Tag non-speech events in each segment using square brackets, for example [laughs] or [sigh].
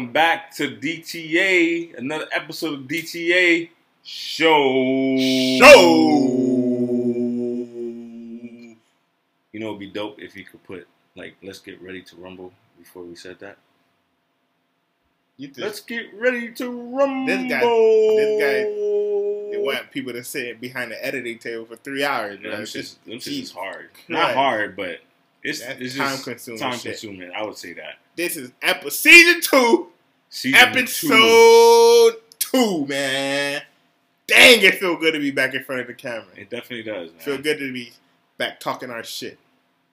Welcome back to DTA, another episode of DTA Show. Show. You know, it'd be dope if you could put like, "Let's get ready to rumble" before we said that. You just, Let's get ready to rumble. This guy- this guy- they want people to sit behind the editing table for three hours. Yeah, them It's just geez. is hard. [laughs] Right. Not hard, but it's That's it's time just consuming time shit. consuming. I would say that. This is episode season two, Season episode two. man. Dang, it feel good to be back in front of the camera. It definitely does, man. Feel good to be back talking our shit.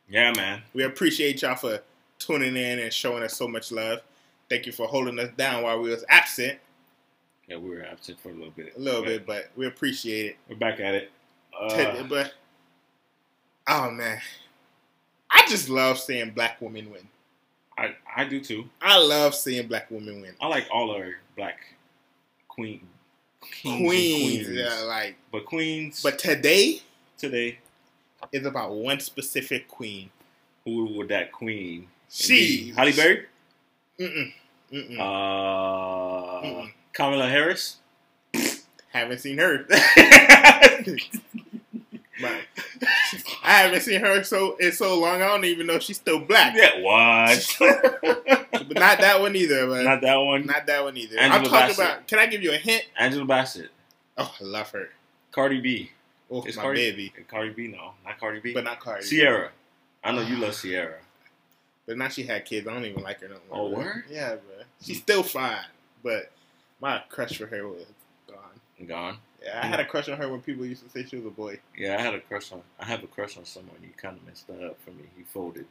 Yeah, man. We appreciate y'all for tuning in and showing us so much love. Thank you for holding us down while we was absent Yeah, we were absent for a little bit. a little but bit, but we appreciate it. We're back at it. Uh, but oh man, I just love seeing black women win. I I do too. I love seeing black women win. I like all our black queen Queens, queens. yeah, like. but queens. But today today, is about one specific queen. who would that queen? She? Halle Berry, Mm-mm, mm-mm, uh, Mm-mm. Kamala Harris. haven't seen her. [laughs] But I haven't seen her so in so long. I don't even know she's still black. yeah, what? [laughs] But not that one either. But Not that one. not that one either. Angela I'm talking Bassett. about. Can I give you a hint? Angela Bassett, Oh, I love her. Cardi B. Oh, It's my Cardi baby. Cardi B, no, not Cardi B. But not Cardi. Ciara. I know you ah. love Ciara. But now she had kids. I don't even like her no more. Oh, word? Yeah, bro. She's mm. still fine. But my crush for her was gone. Gone. Yeah, I had a crush on her when people used to say she was a boy. Yeah, I had a crush on. I have a crush on someone. You kind of messed that up for me. He folded.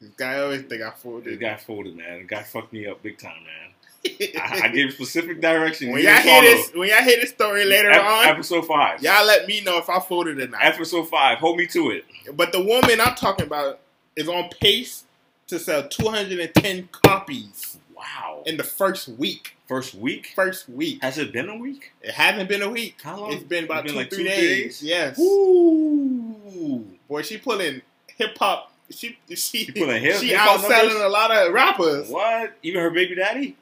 This guy always think I folded. fooled guy folded, man. The guy fucked me up big time, man. [laughs] I, I gave specific direction. when y'all hear this, when y'all hear this story later Ep- on, episode five. y'all let me know if I folded or not. Episode five. Hold me to it. But the woman I'm talking about is on pace to sell 210 copies Wow. in the first week. First week. First week. Has it been a week? It hasn't been a week. How long? It's been about It's two, like three two, days. Yes. Ooh. Boy, she pulling hip hop. She she She pulling hip- she outselling a lot of rappers. What? Even her baby daddy?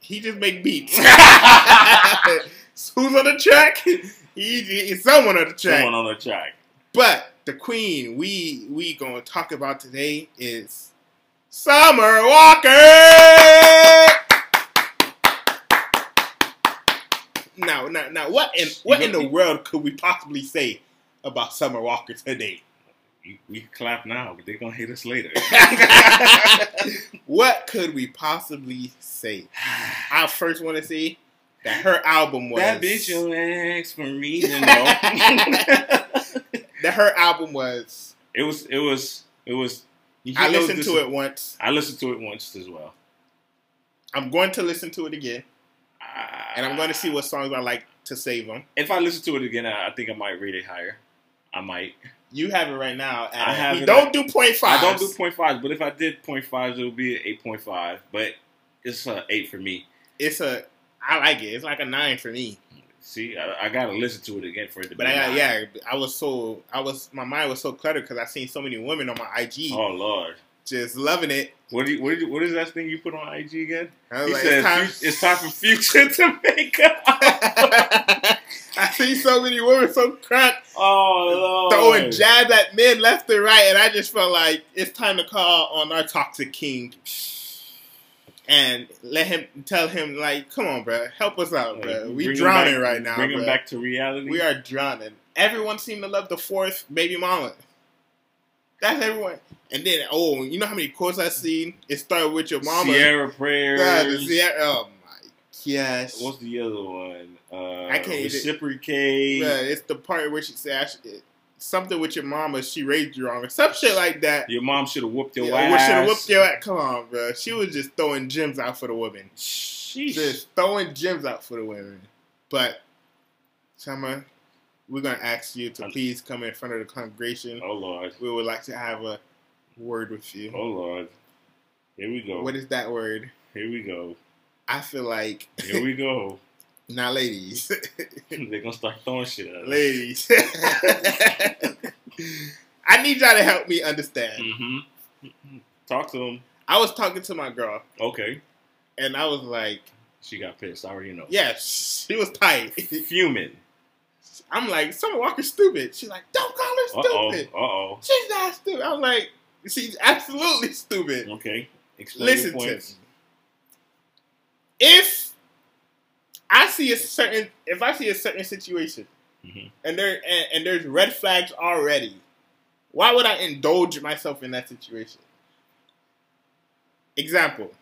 He just make beats. [laughs] [laughs] Who's on the track? He, he's someone on the track. Someone on the track. But the queen we we gonna talk about today is Summer Walker. Now, now, now, what in what in the world could we possibly say about Summer Walker today? We, we can clap now, but they're gonna hate us later. [laughs] what could we possibly say? I first want to say that her album was that bitch your ex for me to know. [laughs] that her album was. it was. It was. It was. I listened to it once. I listened to it once as well. I'm going to listen to it again, and I'm going to see what songs I like to save them. If I listen to it again, I, I think I might rate it higher. I might. You have it right now. At, I have it don't at- do point five. I don't do point fives, but if I did point fives, it would be an eight point five. But it's a eight for me. It's a. I like it. It's like a nine for me. See, I, I gotta listen to it again for it to But be. I yeah. I was so I was my mind was so cluttered because I seen so many women on my IG Oh Lord, just loving it. what do you, what, did you, what is that thing you put on IG again? He like, said it's time. It's time for future [laughs] to make up. [laughs] I see so many women so cracked Oh Lord, throwing jabs at men left and right, and I just felt like it's time to call on our toxic king and let him tell him like, "Come on, bro, help us out, bro. We drowning back- right now, Bring bro. him back to reality. We are drowning. Everyone seemed to love the fourth baby mama. That's everyone. And then, oh, you know how many quotes I've seen? It started with your mama. Ciara prayers. God, the Ciara. Oh my gosh. What's the other one? Uh, I can't reciprocate. Bruh, it's the part where she said something with your mama. She raised you wrong, or some shit like that. Your mom should have whooped your Yeah, ass. should have whooped your ass. Come on, bro. She was just throwing gems out for the women. Sheesh. Just throwing gems out for the women. But, Summer, we're gonna ask you to please come in front of the congregation. Oh Lord. We would like to have a word with you. Oh Lord. Here we go. What is that word? Here we go. I feel like Here we go. [laughs] now, ladies, [laughs] They're gonna start throwing shit at us. ladies, [laughs] I need y'all to help me understand. Mm-hmm. Talk to them. I was talking to my girl, Okay. and I was like, She got pissed. I already know. "Yeah, she was tight." Fuming. I'm like, "Summer Walker's stupid." She's like, "Don't call her stupid. Uh oh. She's not stupid." I'm like, "She's absolutely stupid." Okay. Explain Listen to me. If I see a certain, if I see a certain situation, Mhm. and there and, and there's red flags already, why would I indulge myself in that situation? Example.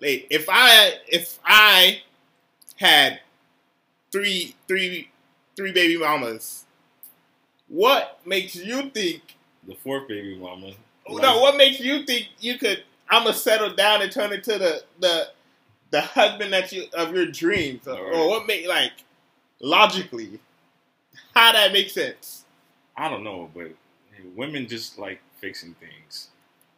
Like if I if I had three three three baby mamas, what makes you think The fourth baby mama. Oh, no, what makes you think you could? I'm gonna settle down and turn into the the the husband that you of your dreams, or, or what make like logically how that makes sense? I don't know, but women just like fixing things.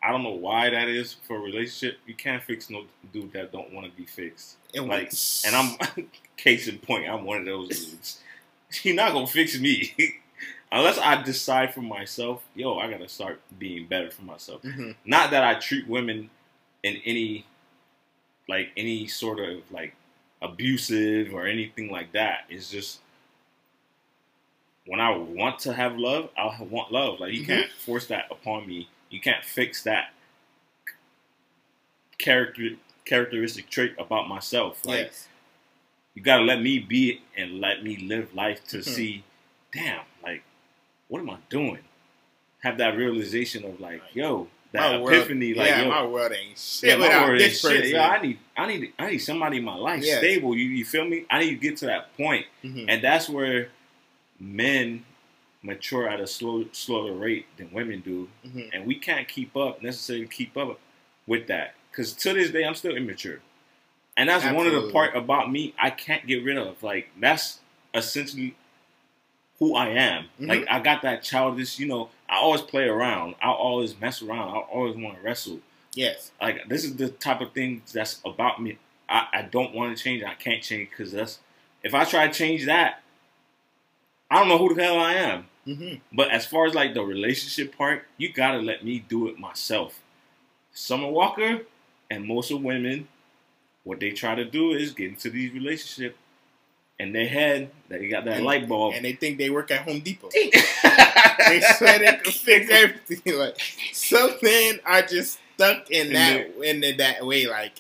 I don't know why that is for a relationship. You can't fix no dude that don't want to be fixed. And Like, and I'm [laughs] case in point, I'm one of those dudes. [laughs] You're not gonna fix me [laughs] unless I decide for myself. Yo, I gotta start being better for myself. Mhm. Not that I treat women in any like any sort of like abusive or anything like that. It's just when I want to have love, I want love. Like you Mhm. can't force that upon me. You can't fix that character characteristic trait about myself. Like yes, you gotta let me be and let me live life to Mhm. see, damn, like, what am I doing? Have that realization of like, yo, that My world- epiphany, like, yeah, yo, my world ain't shit yeah, my without word this is person. shit. Yo, I need, I need, I need somebody in my life Yes. stable. You, you feel me? I need to get to that point, Mhm. and that's where men mature at a slow, slower rate than women do, Mhm. and we can't keep up necessarily keep up with that. Because to this day, I'm still immature, and that's one of the part about me I can't get rid of. Like that's essentially who I am. Mhm. Like I got that childish, you know. I always play around. I always mess around. I always want to wrestle. Yes, Like this is the type of thing that's about me. I, I don't want to change. I can't change because that's if I try to change that, I don't know who the hell I am. Hmm But as far as like the relationship part, you gotta let me do it myself. Summer Walker and most of women, what they try to do is get into these relationships, and their head they got that And- light bulb. and they think they work at Home Depot. [laughs] they swear they can fix everything. Like some men are just stuck in In that in that way. Like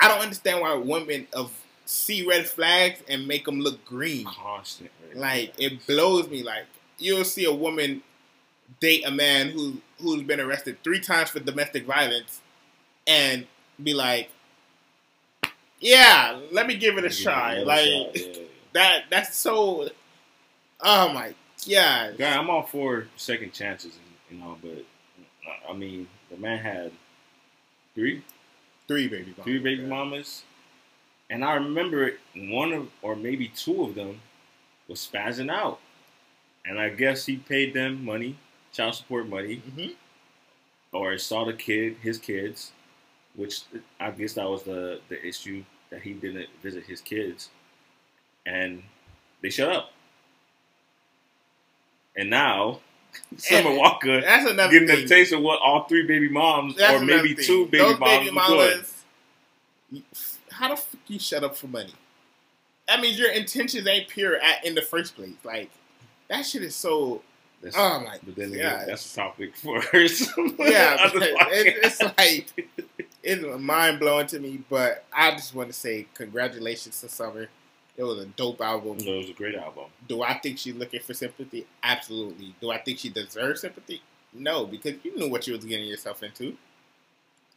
I don't understand why women of see red flags and make them look green. constant. Like it blows me. Like you'll see a woman date a man who who's been arrested three times for domestic violence, and be like, "Yeah, let me give it a try." Like that. That's so. Oh my god. Yeah, I'm all for second chances, and, you know, but I mean, the man had three, Three baby mamas. three baby mamas, and I remember one of, or maybe two of them, was spazzing out, and I guess he paid them money, child support money, hmm or saw the kid, his kids, which I guess that was the the issue that he didn't visit his kids, and they shut up. And now, [laughs] Summer Walker That's another getting thing. a taste of what all three baby moms, That's or maybe two baby Those moms, baby mamas. How the fuck you shut up for money? That means your intentions ain't pure at, in the first place. Like that shit is so. That's, Oh my but then god. again, that's a topic for [laughs] some yeah, it, it's like it's mind blowing to me. But I just want to say congratulations to Summer. It was a dope album. No, it was a great album. Do I think she's looking for sympathy? Absolutely. Do I think she deserves sympathy? No, because you knew what you was getting yourself into.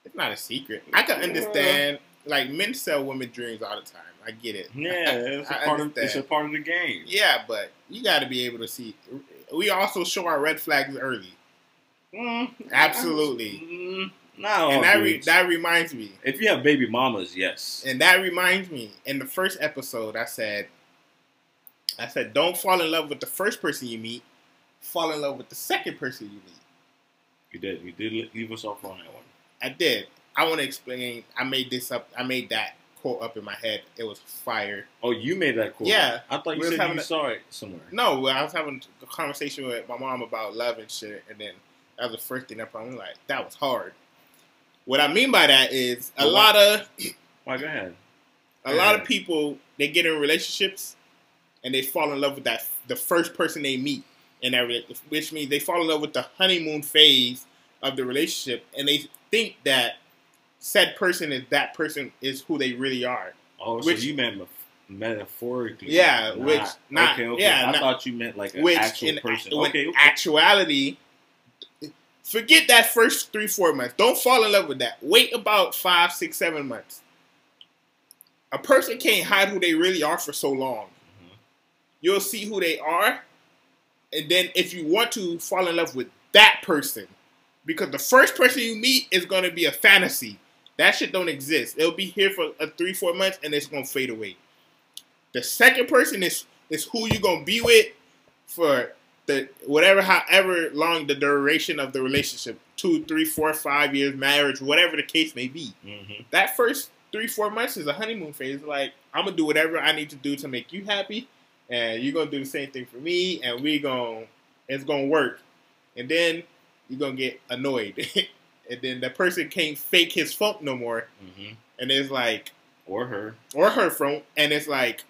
It's not a secret. I can understand. Like men sell women dreams all the time. I get it. Yeah, [laughs] it's a part of it's a part of the game. Yeah, but you got to be able to see. We also show our red flags early, Mm, Absolutely. Mm, not and that re- that reminds me. If you have baby mamas, yes. And that reminds me, in the first episode, I said, I said, don't fall in love with the first person you meet. Fall in love with the second person you meet. You did. You did leave us off on that one. I did. I want to explain. I made this up. I made that quote up in my head. It was fire. Oh, you made that quote. Yeah. I thought you was said having you a- saw it somewhere. No, I was having a conversation with my mom about love and shit, and then That was the first thing that probably like that was hard. What I mean by that is a Well, lot of [clears throat] Why go ahead. a lot of people they get in relationships and they fall in love with that the first person they meet in that which means they fall in love with the honeymoon phase of the relationship and they think that said person is that person is who they really are. Oh, Which- so you meant metaphorically? Yeah, not- which- not- okay, okay. yeah, I not- thought you meant like an which actual in person. Okay, okay. actuality forget that first three four months don't fall in love with that wait about five six seven months a person can't hide who they really are for so long Mhm. you'll see who they are and then if you want to fall in love with that person because the first person you meet is going to be a fantasy that shit don't exist. It'll be here for a three four months and it's going to fade away. The second person is is who you're going to be with for the whatever however long the duration of the relationship two three four five years marriage whatever the case may be. Mhm. that first three four months is a honeymoon phase. Like i'm gonna do whatever i need to do to make you happy and you're gonna do the same thing for me and we gonna it's gonna work. And then you're gonna get annoyed [laughs] and then the person can't fake his funk no more Mhm. and it's like Or her. or her from, and it's like,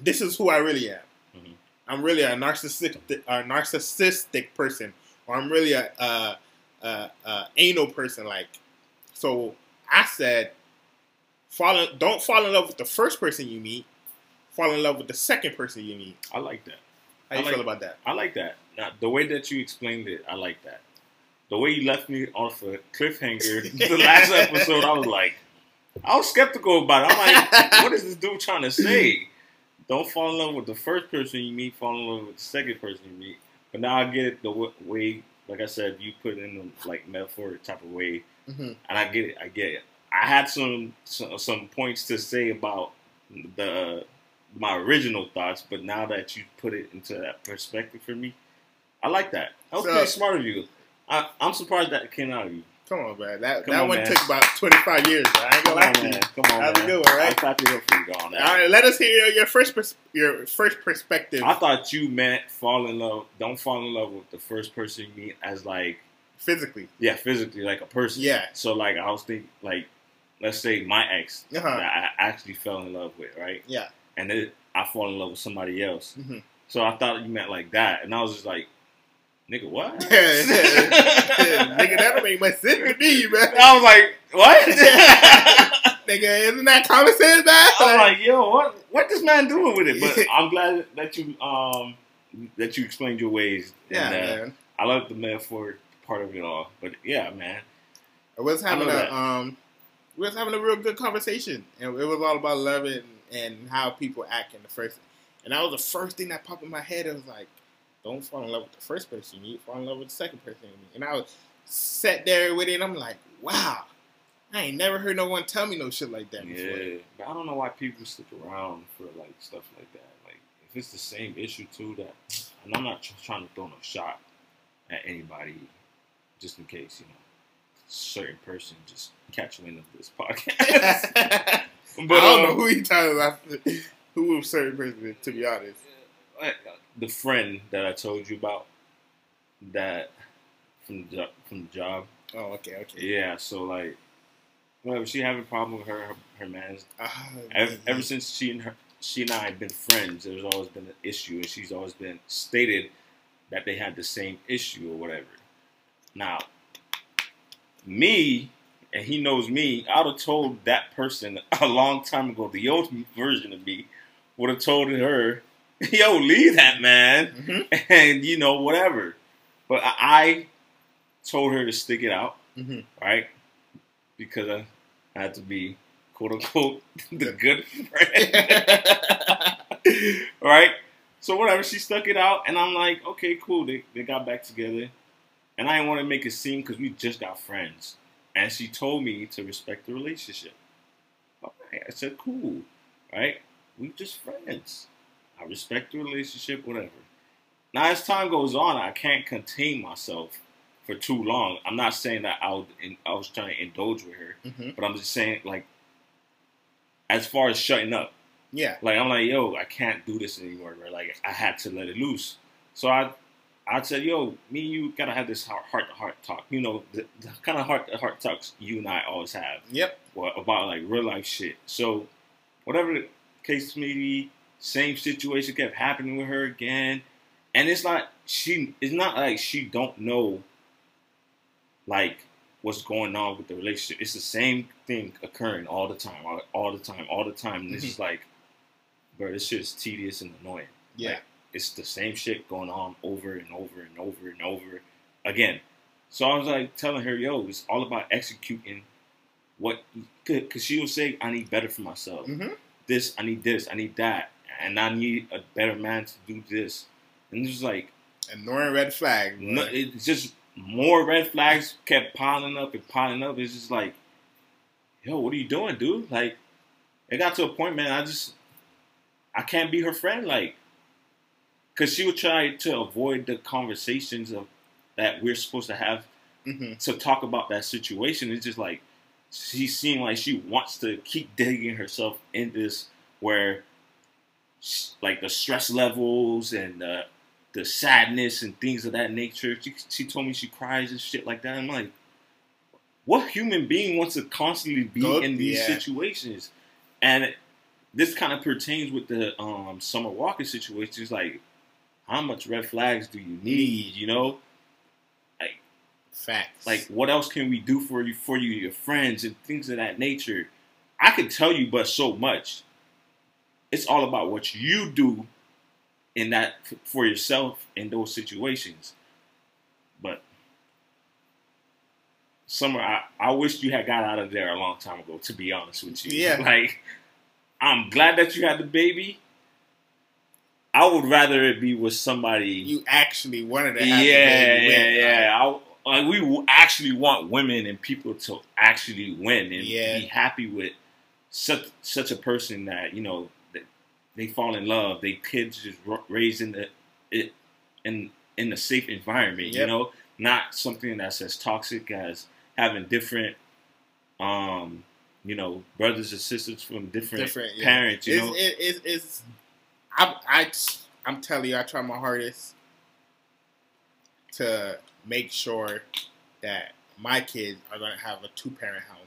this is who I really am. Mhm. I'm really a narcissistic, a narcissistic person, or I'm really a, a, a, a anal person. Like, so I said, fall in, don't fall in love with the first person you meet. Fall in love with the second person you meet. I like that. How you like- feel about that? I like that. Now, the way that you explained it, I like that. The way you left me off a cliffhanger [laughs] the last episode, I was like, I was skeptical about it. I'm like, [laughs] what is this dude trying to say? Don't fall in love with the first person you meet, fall in love with the second person you meet. But now I get it the w- way, like I said, you put it in the like metaphoric type of way, hmm and I get it. I get it. I had some some, some points to say about the my original thoughts, but now that you put it into that perspective for me, I like that. That was So- pretty smart of you. I, I'm surprised that came out of you. Come on, man. That Come that on, one man. took about 25 years. Bro. I ain't Come gonna lie on, to you. man. Come on, That was a good one, right? I it up for you on that. All right, let us hear your first pers- your first perspective I thought you meant fall in love. Don't fall in love with the first person you meet as like physically. yeah, physically like a person. Yeah. So like I was thinking like, let's say my ex Uh-huh. that I actually fell in love with, right? Yeah. And then I fall in love with somebody else. Mhm. So I thought you meant like that, and I was just like, nigga, what? [laughs] Nigga, that don't make much sense to me, man. I was like, what? [laughs] [laughs] Nigga, isn't that common sense, man? I was like, yo, what? What this man doing with it? But I'm glad that you um that you explained your ways. yeah, And, uh, man. I love the metaphor part of it all. But yeah, man. I was having know a that. um, we was having a real good conversation, and it was all about love and, and how people act in the first. And that was the first thing that popped in my head. It was like, don't fall in love with the first person you meet, fall in love with the second person you meet. And I was sat there with it, and I'm like, wow, I ain't never heard no one tell me no shit like that before. Yeah, but I don't know why people stick around for like stuff like that. Like if it's the same issue too, that [sniffs] and I'm not tr- trying to throw no shot at anybody, just in case you know certain person just catch wind of this podcast. [laughs] but I don't know um, who he talking about. Who was certain person, to be honest. uh, the friend that I told you about that from the from the job. Oh, okay, okay. Yeah, so like, whatever. She having a problem with her her, her man's Ah, ever, man. ever since she and her, she and I have been friends, there's always been an issue, and she's always been stated that they had the same issue or whatever. Now, me, and he knows me, I'd have told that person [laughs] a long time ago, the old version of me, would have told her, [laughs] yo, leave that man, Mhm, [laughs] and you know, whatever. But I, I told her to stick it out mhm. right? Because I had to be quote unquote [laughs] the good friend, right? So whatever, she stuck it out, and I'm like, okay, cool. They they got back together, and I didn't want to make it seem because we just got friends, and she told me to respect the relationship. All right, I said, cool, right? We just friends. I respect the relationship, whatever. Now, as time goes on, I can't contain myself for too long. I'm not saying that I was, in, I was trying to indulge with her, Mhm. but I'm just saying, like, as far as shutting up, Yeah. like I'm like, yo, I can't do this anymore, bro. Like I had to let it loose. So I, I said, yo, me and you gotta have this heart to heart talk. You know, the, the kind of heart to heart talks you and I always have. Yep. Well, about like real life shit. So, whatever the case may be, same situation kept happening with her again, and it's not she. It's not like she don't know, like what's going on with the relationship. It's the same thing occurring all the time, all, all the time, all the time. And it's just like, bro, this shit is tedious and annoying. Yeah. Like, it's the same shit going on over and over and over and over again. So I was like telling her, yo, it's all about executing what, because she would say, I need better for myself. Mm-hmm. This, I need this, I need that, and I need a better man to do this. And it's like, Ignoring red flag. no, it's just more red flags kept piling up and piling up. It's just like, yo, what are you doing, dude? Like, it got to a point, man. I just, I can't be her friend, like, because she would try to avoid the conversations of that we're supposed to have hmm to talk about that situation. It's just like she seemed like she wants to keep digging herself in this where, like, the stress levels and the the sadness and things of that nature. She, she told me she cries and shit like that. I'm like, what human being wants to constantly be Go- in these yeah. situations? And this kind of pertains with the um, Summer Walker situation. It's like, how much red flags do you need? You know, like Facts. like what else can we do for you, for you, your friends, and things of that nature? I could tell you, but so much. It's all about what you do in that for yourself in those situations. But Summer, I, I wish you had got out of there a long time ago. To be honest with you, Yeah. [laughs] Like, I'm glad that you had the baby. I would rather it be with somebody. you actually wanted to yeah, have the baby yeah, with, yeah. I, like we actually want women and people to actually win and Yeah. be happy with such such a person that you know they fall in love. They kids just raised in the it in in a safe environment. You know, not something that's as toxic as having different, um, you know, brothers and sisters from different, Different, yeah. parents. You it's, know, it, it's, it's, I, I, I'm telling you, I try my hardest to make sure that my kids are going to have a two parent home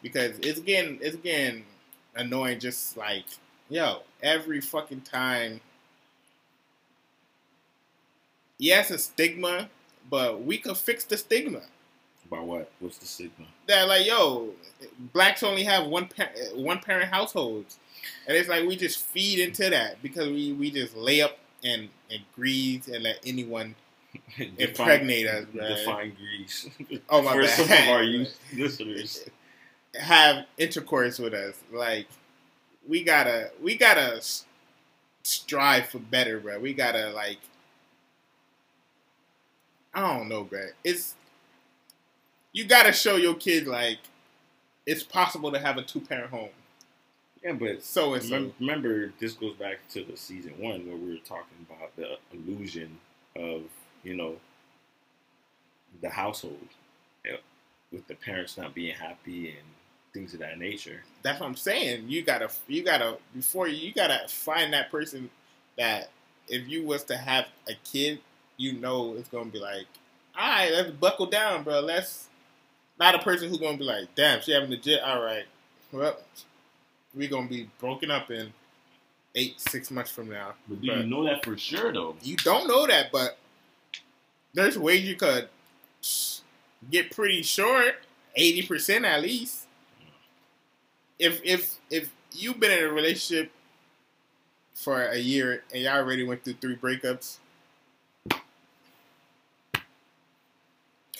because it's again, it's again annoying. Just like yo, every fucking time. Yes, a stigma, but we could fix the stigma. about what? What's the stigma? that like yo, blacks only have one pa- one parent households, and it's like we just feed into that because we we just lay up and and greed and let anyone [laughs] impregnate us, man. Define grease. [laughs] Oh, my For bad. some of our [laughs] youth listeners. have intercourse with us. Like we gotta we gotta strive for better, bro. We gotta like I don't know, bro. It's you gotta show your kid like it's possible to have a two parent home. Yeah, but So and so. remember, this goes back to the season one where we were talking about the illusion of you know the household yeah, with the parents not being happy and things of that nature. That's what I'm saying. You gotta you gotta before you, you gotta find that person that if you was to have a kid, you know it's gonna be like, all right, let's buckle down, bro. Let's not a person who's gonna be like, damn, she having the jet. All right, well, we gonna be broken up in eight six months from now. But do But- you know that for sure though? You don't know that, but there's ways you could get pretty short, eighty percent at least. If if if you've been in a relationship for a year and y'all already went through three breakups,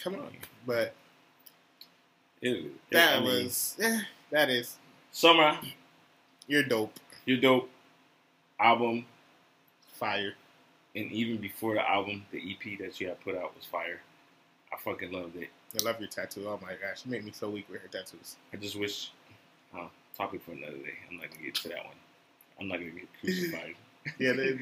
come on. But It, that I mean, was eh, that is summer. you're dope, You're dope. Album, fire. and even before the album, the EP that you had put out was fire. I fucking loved it. I love your tattoo. Oh my gosh, you make me so weak with her tattoos. I just wish. Uh, topic for another day. I'm not gonna get to that one. I'm not gonna get crucified. [laughs] Yeah, they,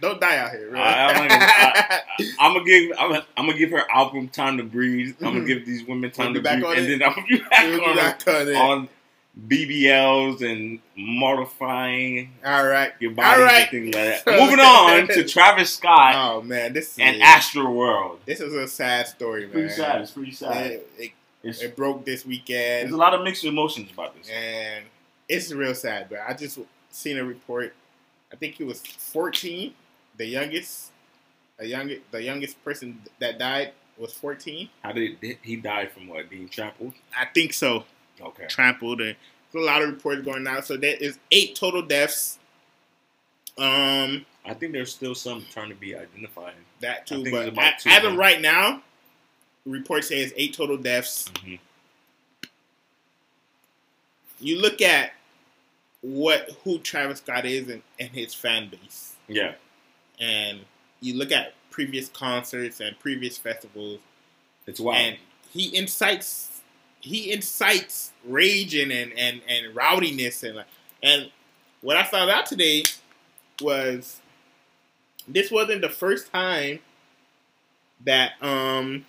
don't die out here. Bro. I- I'm gonna- I- I'm gonna give. I'm gonna, I'm gonna give her album time to breathe. I'm gonna Mhm. give these women time You'll to breathe, and it? then I'm gonna be back be on, back on it. on BBLs and mortifying All right. your body All right. and like that. [laughs] Moving on to [laughs] Travis Scott Oh man, this is and Astroworld. this is a sad story, man. Pretty sad. It's pretty sad. It, it, It's, it broke this weekend. there's a lot of mixed emotions about this. and it's real sad. But I just seen a report. I think he was 14, the youngest, the youngest, the youngest person that died was 14. How did he die from what being trampled? I think so. Okay. trampled and there's a lot of reports going out. So there is eight total deaths. Um, I think there's still some trying to be identified. that too, but it's about a- two as of right now, reports say it's eight total deaths. Mhm. You look at what who Travis Scott is and, and his fan base, Yeah. and you look at previous concerts and previous festivals, It's wild. and he incites he incites rage and and, and, and rowdiness and like- and what I found out today was this wasn't the first time that um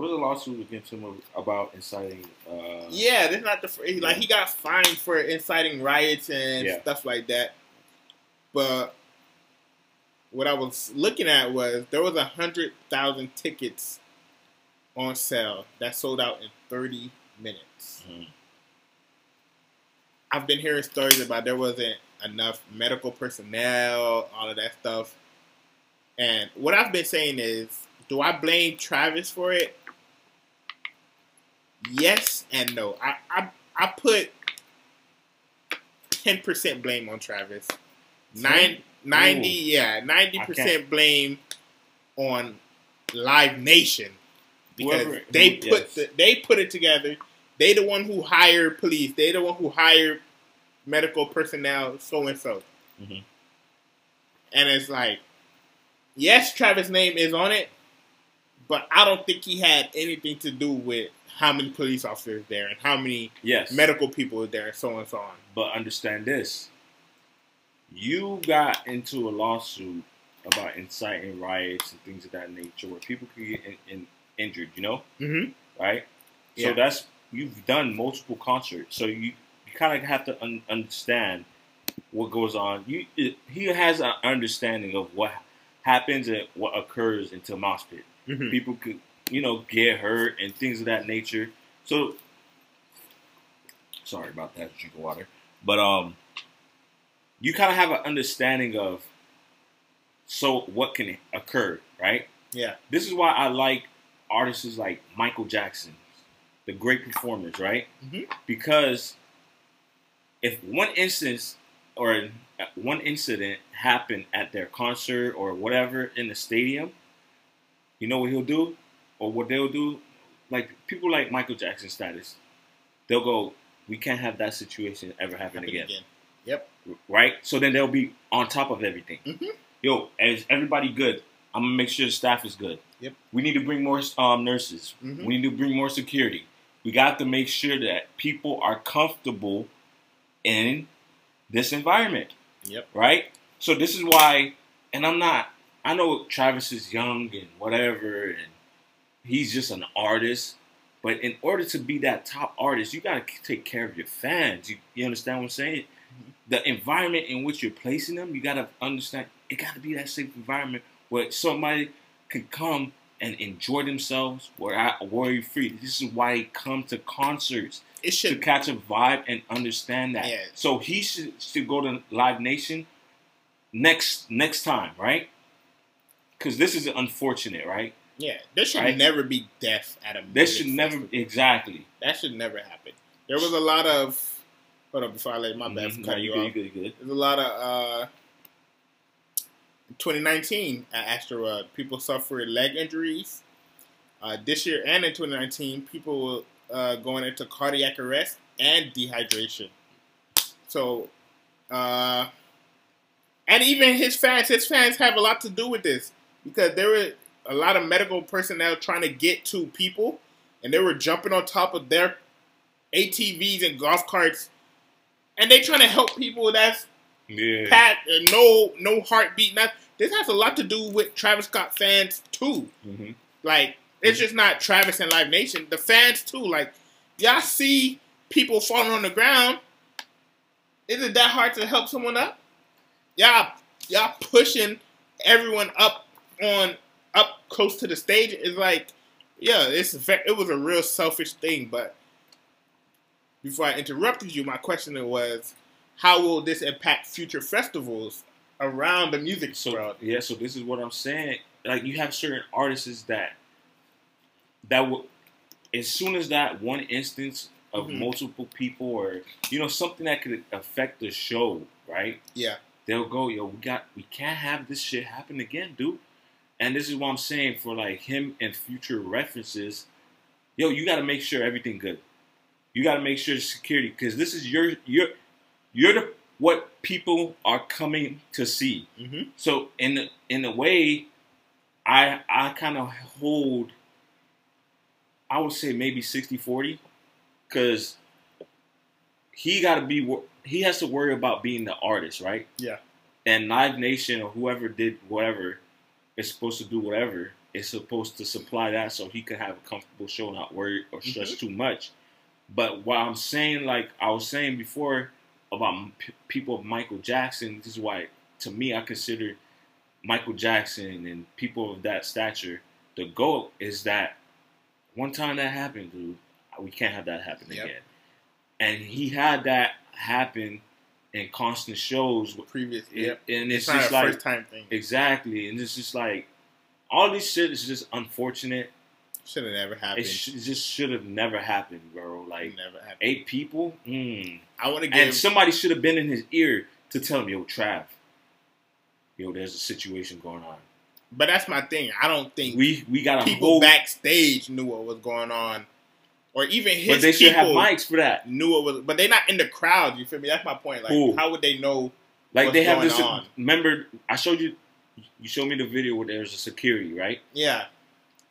there was a lawsuit against him about inciting. Uh, yeah this is not the first, like he got fined for inciting riots and Yeah. stuff like that but what I was looking at was there was a hundred thousand tickets on sale that sold out in 30 minutes. Mhm. I've been hearing stories about there wasn't enough medical personnel, all of that stuff. And what I've been saying is, do I blame Travis for it? Yes and no. I I, I put ten percent blame on Travis. Nine, 90, Ooh. yeah, ninety percent blame on Live Nation because Whoever- they put yes. the, they put it together. They the one who hired police. They the one who hired medical personnel, so and so. Mhm. And it's like, yes, Travis' name is on it, but I don't think he had anything to do with how many police officers there and how many Yes. medical people are there and so on and so on. But understand this: you got into a lawsuit about inciting riots and things of that nature, where people could get in, in, injured. You know, Mm-hmm. right? So Yeah. that's you've done multiple concerts, so you you kind of have to un- understand what goes on. You it, he has an understanding of what happens and what occurs into mosh pit. Mm-hmm. People could you know get hurt and things of that nature. So sorry about that, drink of water. But um, you kind of have an understanding of so what can occur, right? Yeah. This is why I like artists like Michael Jackson, the great performers, right? Mhm. Because if one instance or one incident happened at their concert or whatever in the stadium, you know what he'll do, or what they'll do, like people like Michael Jackson status, they'll go, "We can't have that situation ever happen again." Yep. right? So then they'll be on top of everything. Mhm. Yo, is everybody good? I'm gonna make sure the staff is good. Yep. We need to bring more um, nurses. Mhm. We need to bring more security. We got to make sure that people are comfortable in this environment, Yep. right? So this is why, and I'm not. I know Travis is young and whatever, and he's just an artist. But in order to be that top artist, you gotta take care of your fans. You, you understand what I'm saying? Mm-hmm. the environment in which you're placing them, you gotta understand it gotta be that safe environment where somebody can come and enjoy themselves where I worry free. This is why they come to concerts It to catch a vibe and understand that. Yeah. So he should should go to Live Nation next next time, right? Because this is unfortunate, right? Yeah. There should Right? never be death at a. This should never festival. exactly. That should never happen. There was a lot of. Hold up, before I let my bad for Mhm. cutting you you off. good, good. There's a lot of uh, 2019 at Astroworld. People suffered leg injuries. Uh, this year and in 2019, people were uh, going into cardiac arrest and dehydration. So, uh, and even his fans, his fans have a lot to do with this because there were a lot of medical personnel trying to get to people, and they were jumping on top of their ATVs and golf carts, and they trying to help people that's Yeah. pat, uh, no no heartbeat. Not this has a lot to do with Travis Scott fans too. hmm Like it's just not Travis and Live Nation. The fans too. Like y'all see people falling on the ground, is it that hard to help someone up? Y'all, y'all pushing everyone up on up close to the stage is like, yeah, it's it was a real selfish thing. But before I interrupted you, my question was, how will this impact future festivals around the music So world? yeah, so this is what I'm saying. Like you have certain artists that that will, as soon as that one instance of Mhm. multiple people or you know something that could affect the show, right? Yeah. They'll go, yo, we got, we can't have this shit happen again, dude. And this is what I'm saying for like him and future references. Yo, you got to make sure everything good. You got to make sure the security because this is your your you're the what people are coming to see. Mm-hmm. So in the, in a way, I I kind of hold. I would say maybe 60-40 because he got to be he has to worry about being the artist, right? Yeah. And Live Nation or whoever did whatever is supposed to do whatever It's supposed to supply that so he could have a comfortable show, not worry or stress mm-hmm. too much. But what I'm saying, like I was saying before about p- people of Michael Jackson, this is why to me I consider Michael Jackson and people of that stature the goal is that one time that happened, dude, we can't have that happen Yep. again. And he had that happen in constant shows, with- Previous, it- yep. and it's, It's, just like first time thing. exactly, and it's just like all this shit is just unfortunate. Should have never It, happened. sh- it just should have never happened, bro. Like never happened. eight people, mm. I want to get and somebody should have been in his ear to tell him, "Yo, Trav, yo, there's a situation going on. but that's my thing. I don't think We we got people whole, backstage knew what was going on, or even his but they should have mics for that. knew it was. But they're not in the crowd. You feel me? That's my point. Like, Who? how would they know? Like they have this. on. Remember, I showed you. You showed me the video where there's a security, right? Yeah,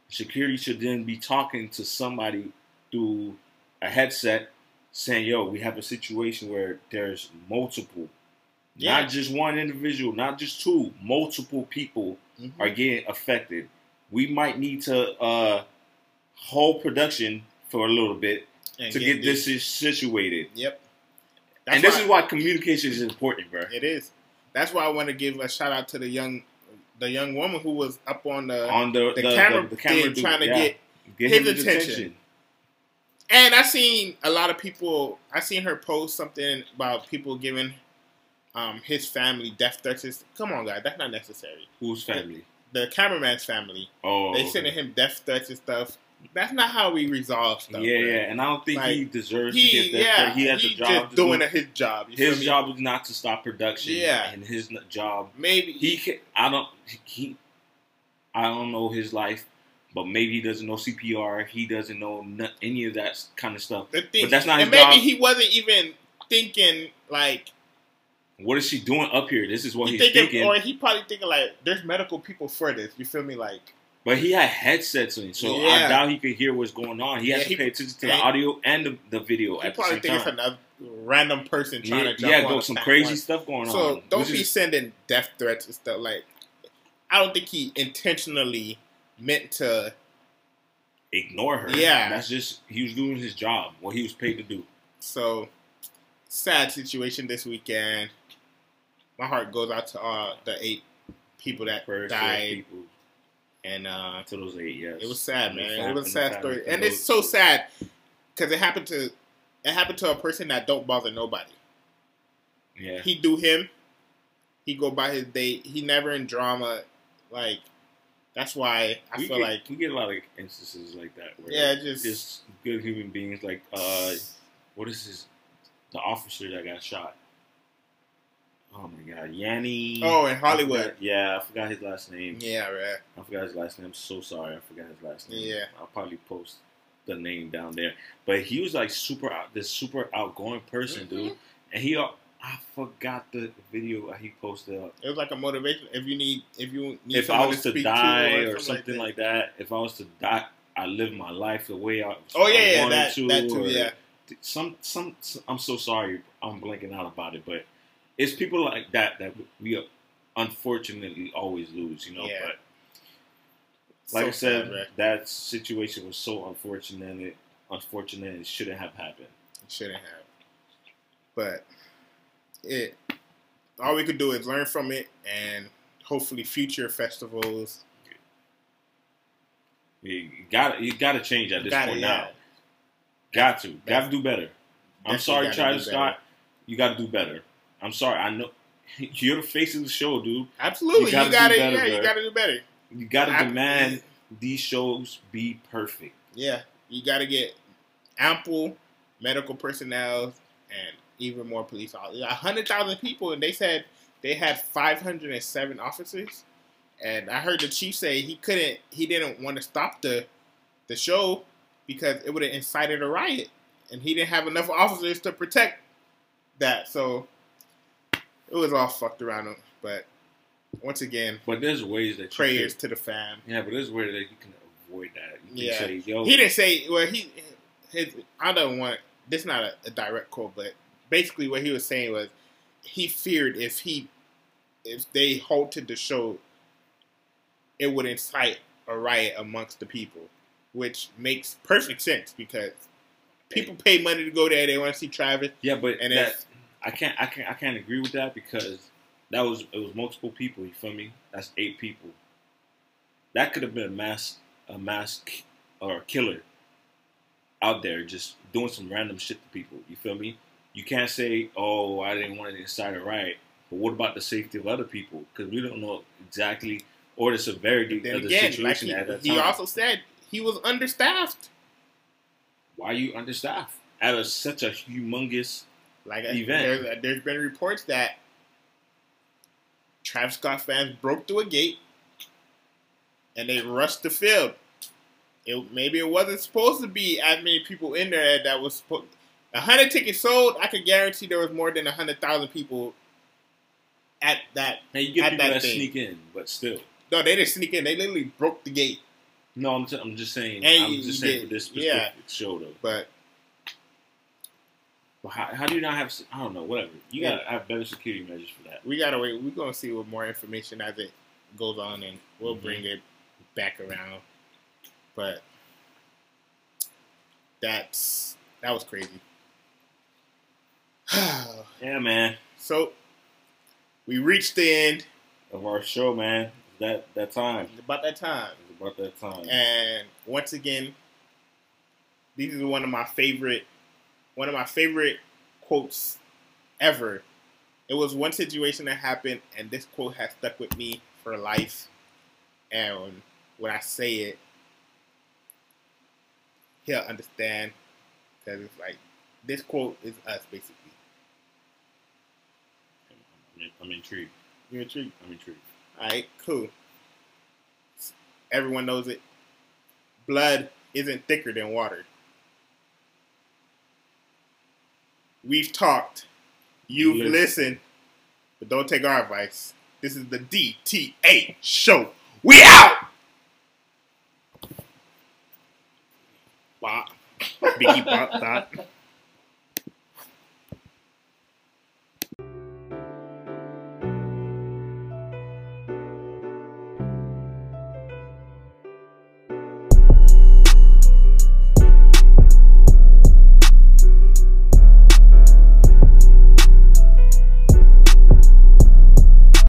security should then be talking to somebody through a headset saying, yo, we have a situation where there's multiple, Yeah. not just one individual, not just two, multiple people Mhm. are getting affected. We might need to uh, hold production for a little bit And to get this is situated. Yep. and this is why communication is important, bro. it is. That's why I want to give a shout out to the young, the young woman who was up on the On the, the, the, camera, the, the camera dude, trying to yeah. get. Get his attention. attention. And I seen a lot of people. I seen her post something about people giving um, his family death threats. Come on, guys, that's not necessary. Whose family? The cameraman's family. Oh, They okay. sending him death threats and stuff. That's not how we resolve stuff. yeah, man. yeah, and I don't think he Like, deserves to get that. yeah, he has he a job doing do. his job. His job is not to stop production. Yeah. and his job. Maybe He can. I don't. He. I don't know his life, but maybe he doesn't know CPR. He doesn't know n- any of that kind of stuff. thing, but that's not and his maybe job. he wasn't even thinking like What is she doing up here? This is what he he's thinking, thinking. or he probably thinking like there's medical people for this. You feel me? Like but he had headsets in, so I doubt he could hear what's going on. He has to he- pay attention to the audio and the, the video at the same time. probably think it's another random person trying Yeah, to jump yeah, go some crazy stuff going So on. So don't be is- sending death threats and stuff. Like I don't think he intentionally meant to. ignore her. Yeah. that's just he was doing his job, what he was paid to do. So sad situation this weekend. My heart goes out to all the eight people that to died, people and uh, to those eight. Yes, it was sad, man. fam- It was a sad story, and it's so sad because it happened to it happened to a person that don't bother nobody. Yeah, He do him. He go by his day. He never in drama. Like that's why I we feel get, like we get a lot of instances like that. Where Yeah, just- just good human beings. Like, uh, what is this? The officer that got shot. Oh my God, Yanni. oh in I Hollywood. forgot- yeah, I forgot his last name. Yeah, right. I forgot his last name. I'm so sorry. I forgot his last name. Yeah. I'll probably post the name down there. But he was like super out, this super outgoing person, dude. Mhm. And he, uh, I forgot the video he posted up. It was like a motivation. If you need, if you need, If I was to speak die to or something like that, if I was to die, I live my life the way I. Oh yeah, I yeah, that to, that too. or Yeah, Some, some, I'm so sorry. I'm blanking out about it, but it's people like that that we unfortunately always lose. You know, Yeah. but like So I said, sad, that situation was so unfortunate. and It unfortunate. It shouldn't have happened. It shouldn't have. But it all we could do is learn from it and hopefully future festivals You got you got to change at this Gotta, point yeah. now. Got to, got to do better. I'm sorry, Travis Scott. You got to do better. I'm sorry. I know [laughs] you're the face of the show, dude. Absolutely, You you gotta gotta, do better, yeah, you gotta do better. You got to I- demand these shows be perfect. Yeah, you gotta get ample medical personnel and even more police officers. A hundred thousand people, and they said they had five hundred and seven officers. And I heard the chief say he couldn't, he didn't want to stop the the show because it would have incited a riot, and he didn't have enough officers to protect that. So it was all fucked around. him. But once again, But there's ways that prayers Can, to the fam. yeah, but there's ways that you can avoid that. You can Yeah. say, yo, He didn't say well. He his I don't want this. is Not a, a direct quote, but basically what he was saying was he feared if he if they halted the show, it would incite a riot amongst the people, which makes perfect sense because people pay money to go there. They want to see Travis. yeah, but And that if- I can't, I can't, I can't agree with that because that was it was multiple people. You feel me? That's eight people. That could have been a mass, a mass k- or a killer out there just doing some random shit to people. You feel me? You can't say, "Oh, I didn't want to incite a riot," but what about the safety of other people? Because we don't know exactly or the severity of the again, like situation he, at that time. he also said, he was understaffed. Why are you understaffed at a, such a humongous? Like uh, Event. There's, uh, there's been reports that Travis Scott fans broke through a gate and they rushed the field. It, maybe it wasn't supposed to be as many people in there that was supposed. A hundred tickets sold. I could guarantee there was more than a hundred thousand people at that. Hey, you get At people that that sneak in, but still. No, they didn't sneak in. They literally broke the gate. No, I'm, t- I'm just saying. And I'm just saying did- for this specific yeah. show though. But How, how do you not have? I don't know. Whatever. You Yeah. gotta have better security measures for that. we gotta wait. We're gonna see what more information as it goes on, and we'll Mhm. bring it back around. But that's that was crazy. [sighs] Yeah, man. so we reached the end. Of our show, man. That that time. It's about that time, It's about that time. and once again, these are one of my favorite, one of my favorite quotes ever. It was one situation that happened, and this quote has stuck with me for life. And when I say it, he'll understand because it's like this quote is us basically. I'm, intrigued. You're intrigued? I'm intrigued. All right, cool. Everyone knows it. Blood isn't thicker than water. We've talked. You've Listen. listened. But don't take our advice. This is the DTA show. We out! Bop. Biggie bop, bop.